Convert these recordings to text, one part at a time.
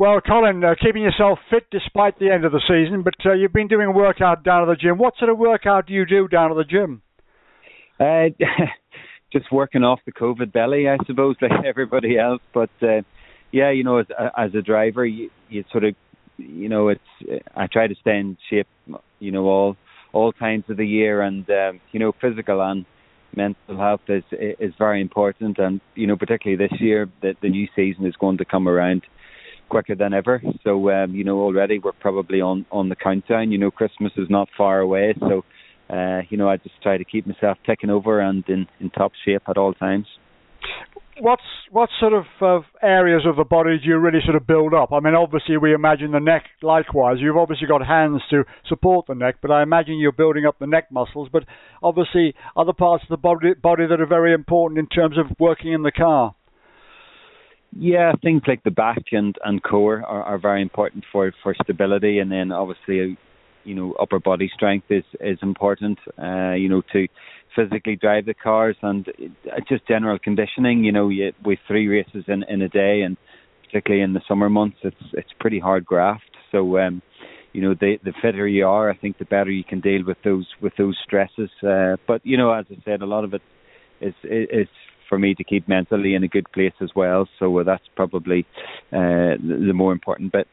Well, Colin, uh, keeping yourself fit despite the end of the season, but uh, you've been doing a workout down at the gym. What sort of workout do you do down at the gym? Uh, just working off the COVID belly, I suppose, like everybody else. But uh, yeah, you know, as, as a driver, you, you sort of, you know, it's I try to stay in shape, you know, all all times of the year, and um, you know, physical and mental health is is very important, and you know, particularly this year, that the new season is going to come around quicker than ever. So um, you know already we're probably on on the countdown. You know Christmas is not far away, so uh, you know I just try to keep myself ticking over and in in top shape at all times. What's what sort of uh, areas of the body do you really sort of build up? I mean, obviously we imagine the neck. Likewise, you've obviously got hands to support the neck, but I imagine you're building up the neck muscles. But obviously, other parts of the body body that are very important in terms of working in the car. Yeah, things like the back and and core are, are very important for for stability, and then obviously, you know, upper body strength is is important. Uh, you know, to physically drive the cars and just general conditioning. You know, you, with three races in in a day, and particularly in the summer months, it's it's pretty hard graft. So, um, you know, the the fitter you are, I think the better you can deal with those with those stresses. Uh, but you know, as I said, a lot of it is is for me to keep mentally in a good place as well. So uh, that's probably uh, the more important bit.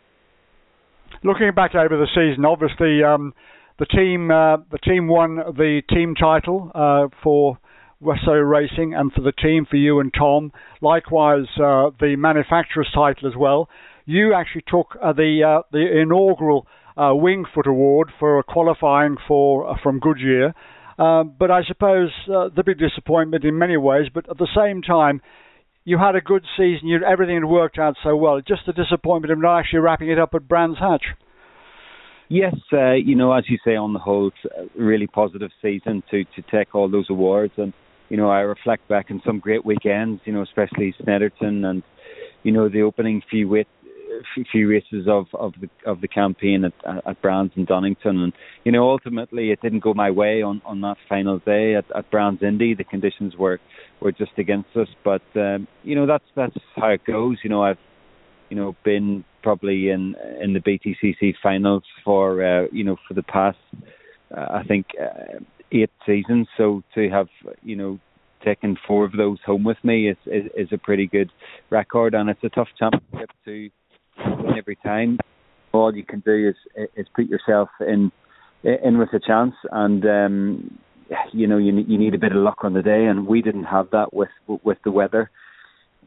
Looking back over the season, obviously um, the team uh, the team won the team title uh, for. West Surrey Racing and for the team, for you and Tom. Likewise, uh, the manufacturer's title as well. You actually took uh, the uh, the inaugural uh, Wingfoot Award for qualifying for from Goodyear. Um, but I suppose uh, the big disappointment in many ways, but at the same time, you had a good season. You, everything had worked out so well. Just the disappointment of not actually wrapping it up at Brands Hatch. Yes, uh, you know, as you say, on the whole, it's a really positive season to to take all those awards, and you know, I reflect back on some great weekends. You know, especially Snetterton and you know the opening few weight few races of of the of the campaign at at Brands and Donington, and you know ultimately it didn't go my way on on that final day at at Brands Indy. The conditions were were just against us, but um, you know that's that's how it goes. You know I've you know been probably in in the BTCC finals for uh, you know for the past uh, I think uh, eight seasons. So to have you know taken four of those home with me is, is is a pretty good record, and it's a tough championship to every time. All you can do is is put yourself in in with a chance, and um, you know you you need a bit of luck on the day, and we didn't have that with with the weather.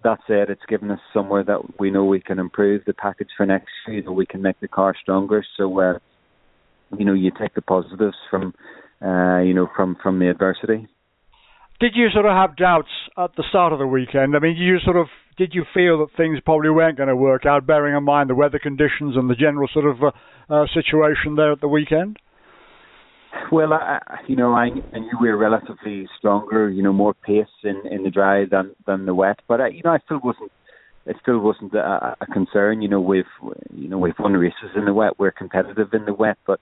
That said, it's given us somewhere that we know we can improve the package for next year. We can make the car stronger. So, uh, you know, you take the positives from, uh, you know, from from the adversity. Did you sort of have doubts at the start of the weekend? I mean, you sort of did you feel that things probably weren't going to work out, bearing in mind the weather conditions and the general sort of uh, uh, situation there at the weekend? Well, I, you know, I, I knew we were relatively stronger, you know, more pace in, in the dry than than the wet, but I, you know, I still wasn't. It still wasn't a, a concern. You know, we've you know we've won races in the wet. We're competitive in the wet, but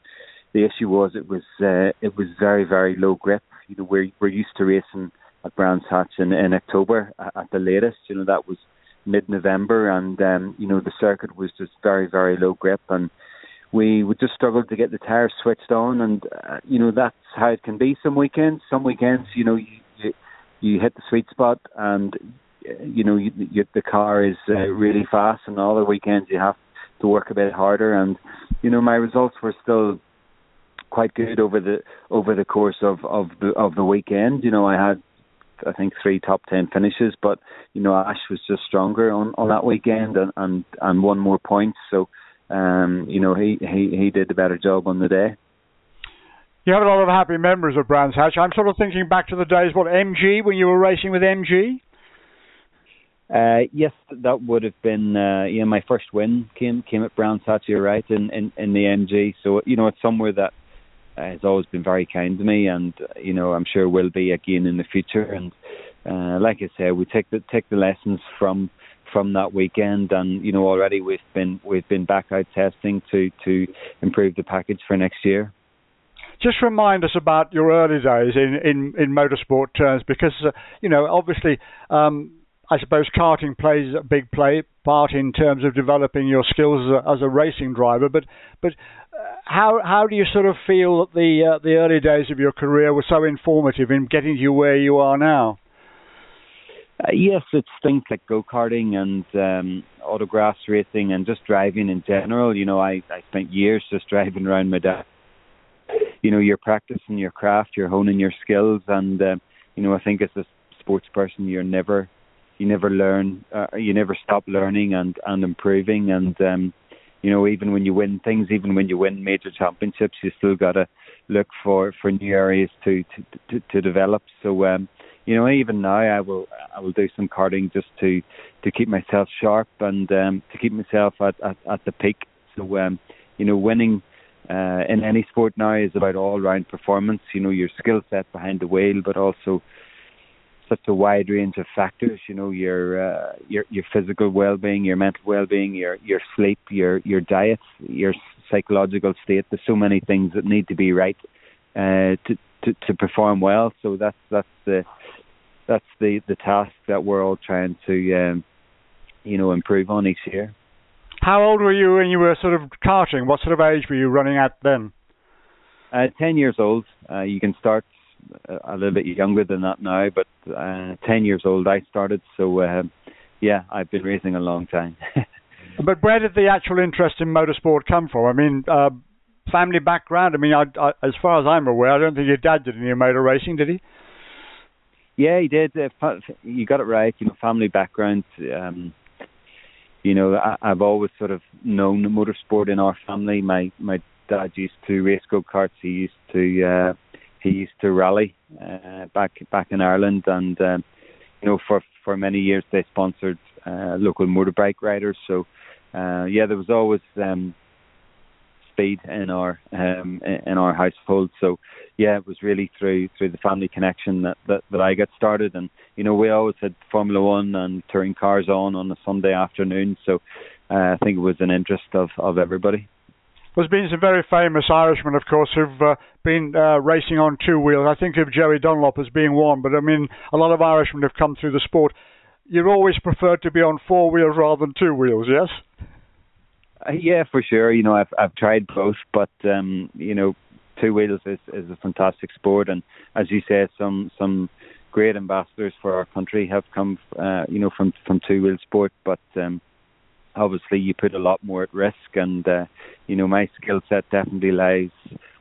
the issue was it was uh, it was very very low grip. You know, we're we're used to racing at Brands Hatch in, in October at the latest. You know, that was mid-November, and um, you know the circuit was just very, very low grip, and we would just struggled to get the tires switched on, and uh, you know that's how it can be. Some weekends, some weekends, you know, you you, you hit the sweet spot, and you know you, you, the car is uh, really fast, and all the weekends you have to work a bit harder, and you know my results were still quite good over the over the course of of the of the weekend. You know, I had I think three top ten finishes, but you know Ash was just stronger on on that weekend and and, and won more points. So um, you know he he he did a better job on the day. You have a lot of happy memories of Brands Hatch. I'm sort of thinking back to the days, what MG when you were racing with MG. Uh, yes, that would have been uh, yeah my first win came came at Brands Hatch. You're right in, in in the MG. So you know it's somewhere that has always been very kind to me, and you know I'm sure will be again in the future. And uh, like I say, we take the take the lessons from from that weekend, and you know already we've been we've been back out testing to to improve the package for next year. Just remind us about your early days in in, in motorsport terms, because uh, you know obviously. Um, I suppose karting plays a big play part in terms of developing your skills as a, as a racing driver. But but uh, how how do you sort of feel that the uh, the early days of your career were so informative in getting you where you are now? Uh, yes, it's things like go karting and um, autograss racing and just driving in general. You know, I I spent years just driving around my dad. You know, you're practicing your craft, you're honing your skills, and uh, you know, I think as a sports person, you're never you never learn, uh, you never stop learning and and improving, and um, you know, even when you win things, even when you win major championships, you still gotta look for for new areas to to to, to develop. So. um you know, even now I will I will do some karting just to to keep myself sharp and um, to keep myself at, at at the peak. So um, you know, winning uh, in any sport now is about all round performance. You know, your skill set behind the wheel, but also such a wide range of factors. You know, your uh, your your physical well being, your mental well being, your your sleep, your your diet, your psychological state. There's so many things that need to be right uh, to, to to perform well. So that's that's the that's the the task that we're all trying to um, you know improve on each year. How old were you when you were sort of karting? What sort of age were you running at then? Uh, ten years old. Uh, you can start a little bit younger than that now, but uh, ten years old I started. So uh, yeah, I've been racing a long time. but where did the actual interest in motorsport come from? I mean, uh, family background. I mean, I, I, as far as I'm aware, I don't think your dad did any motor racing, did he? Yeah, he did. Uh, you got it right. You know, family background. Um, you know, I, I've always sort of known motorsport in our family. My my dad used to race go karts. He used to uh, he used to rally uh, back back in Ireland, and um, you know, for for many years they sponsored uh, local motorbike riders. So uh, yeah, there was always um, speed in our um, in our household. So yeah, it was really through through the family connection that, that that I got started. And you know, we always had Formula One and touring cars on on a Sunday afternoon. So uh, I think it was an interest of of everybody. There's been some very famous Irishmen, of course, who've uh, been uh, racing on two wheels. I think of Joey Dunlop as being one, but I mean, a lot of Irishmen have come through the sport. You've always preferred to be on four wheels rather than two wheels, yes? Uh, yeah, for sure. You know, I've I've tried both, but um, you know, two wheels is is a fantastic sport, and as you say, some some great ambassadors for our country have come, uh, you know, from from two wheel sport, but um, obviously you put a lot more at risk, and uh, you know, my skill set definitely lies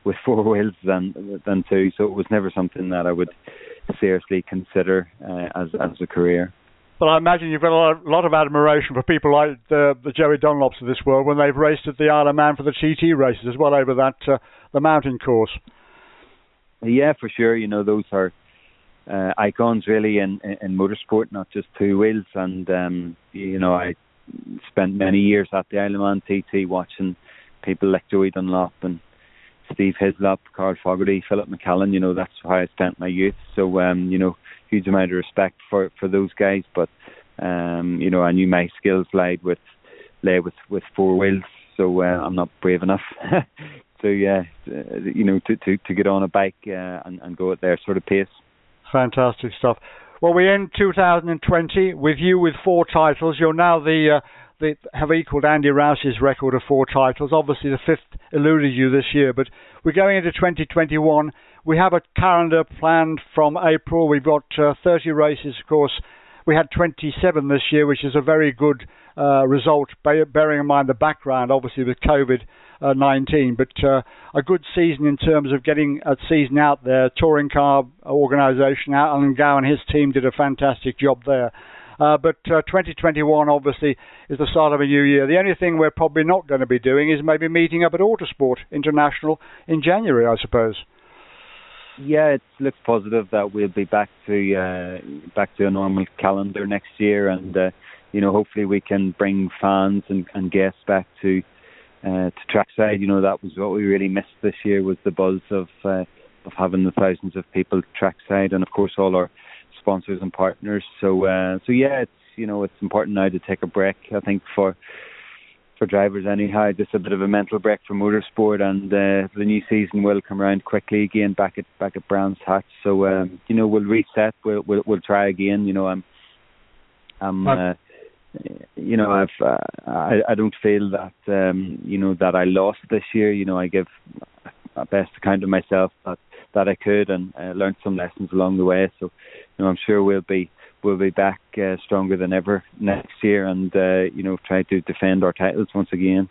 with four wheels than than two, so it was never something that I would seriously consider uh, as as a career. But I imagine you've got a lot, of admiration for people like the, the Joey Dunlops of this world when they've raced at the Isle of Man for the TT races as well over that uh, the mountain course. Yeah, for sure. You know those are uh, icons really in, in, in motorsport, not just two wheels. And um, you know, I spent many years at the Isle of Man TT watching people like Joey Dunlop and Steve Hislop, Carl Fogarty, Phillip McCallen. You know, that's how I spent my youth. So um, you know, huge amount of respect for for those guys. But um, you know, I knew my skills lied with lay with with four wheels, so uh, I'm not brave enough. to yeah, uh, you know, to to to get on a bike uh, and and go at their sort of pace. Fantastic stuff. Well, we end 2020 with you with four titles. You're now the uh, the, have equalled Andy Rouse's record of four titles. Obviously, the fifth eluded you this year, but we're going into 2021 we have a calendar planned from April. We've got uh, 30 races, of course. We had 27 this year, which is a very good uh, result, bearing in mind the background, obviously, with COVID. Uh, 19, but uh, a good season in terms of getting a season out there. Touring car organisation, Alan Gow and his team did a fantastic job there. Uh, but uh, 2021 obviously is the start of a new year. The only thing we're probably not going to be doing is maybe meeting up at Autosport International in January, I suppose yeah, it looks positive that we'll be back to uh, back to a normal calendar next year, and uh, you know, hopefully we can bring fans and, and guests back to uh, to trackside. You know, that was what we really missed this year was the buzz of uh, of having the thousands of people trackside, and of course all our sponsors and partners. So uh, so yeah, it's you know it's important now to take a break. I think for for drivers anyhow. Just a bit of a mental break for motorsport, and uh, the new season will come around quickly again back at back at Brands Hatch. So um, you know we'll reset. We'll, we'll we'll try again. You know I'm I'm, uh, you know, I've uh, I, I don't feel that um, you know that I lost this year. You know, I give my best account of myself that that I could, and uh, learned some lessons along the way. So, you know, I'm sure we'll be we'll be back uh, stronger than ever next year, and uh, you know, try to defend our titles once again.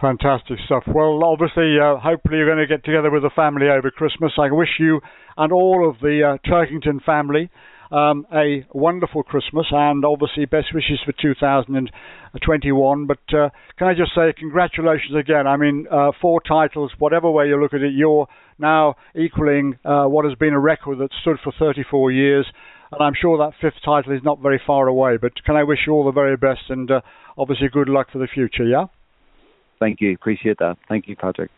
Fantastic stuff. Well, obviously, uh, hopefully you're going to get together with the family over Christmas. I wish you and all of the uh, Turkington family um, a wonderful Christmas and obviously best wishes for 2021. But uh, can I just say congratulations again? I mean, uh, four titles, whatever way you look at it, you're now equaling uh, what has been a record that stood for 34 years. And I'm sure that fifth title is not very far away. But can I wish you all the very best and uh, obviously good luck for the future, yeah? Thank you. Appreciate that. Thank you, Patrick.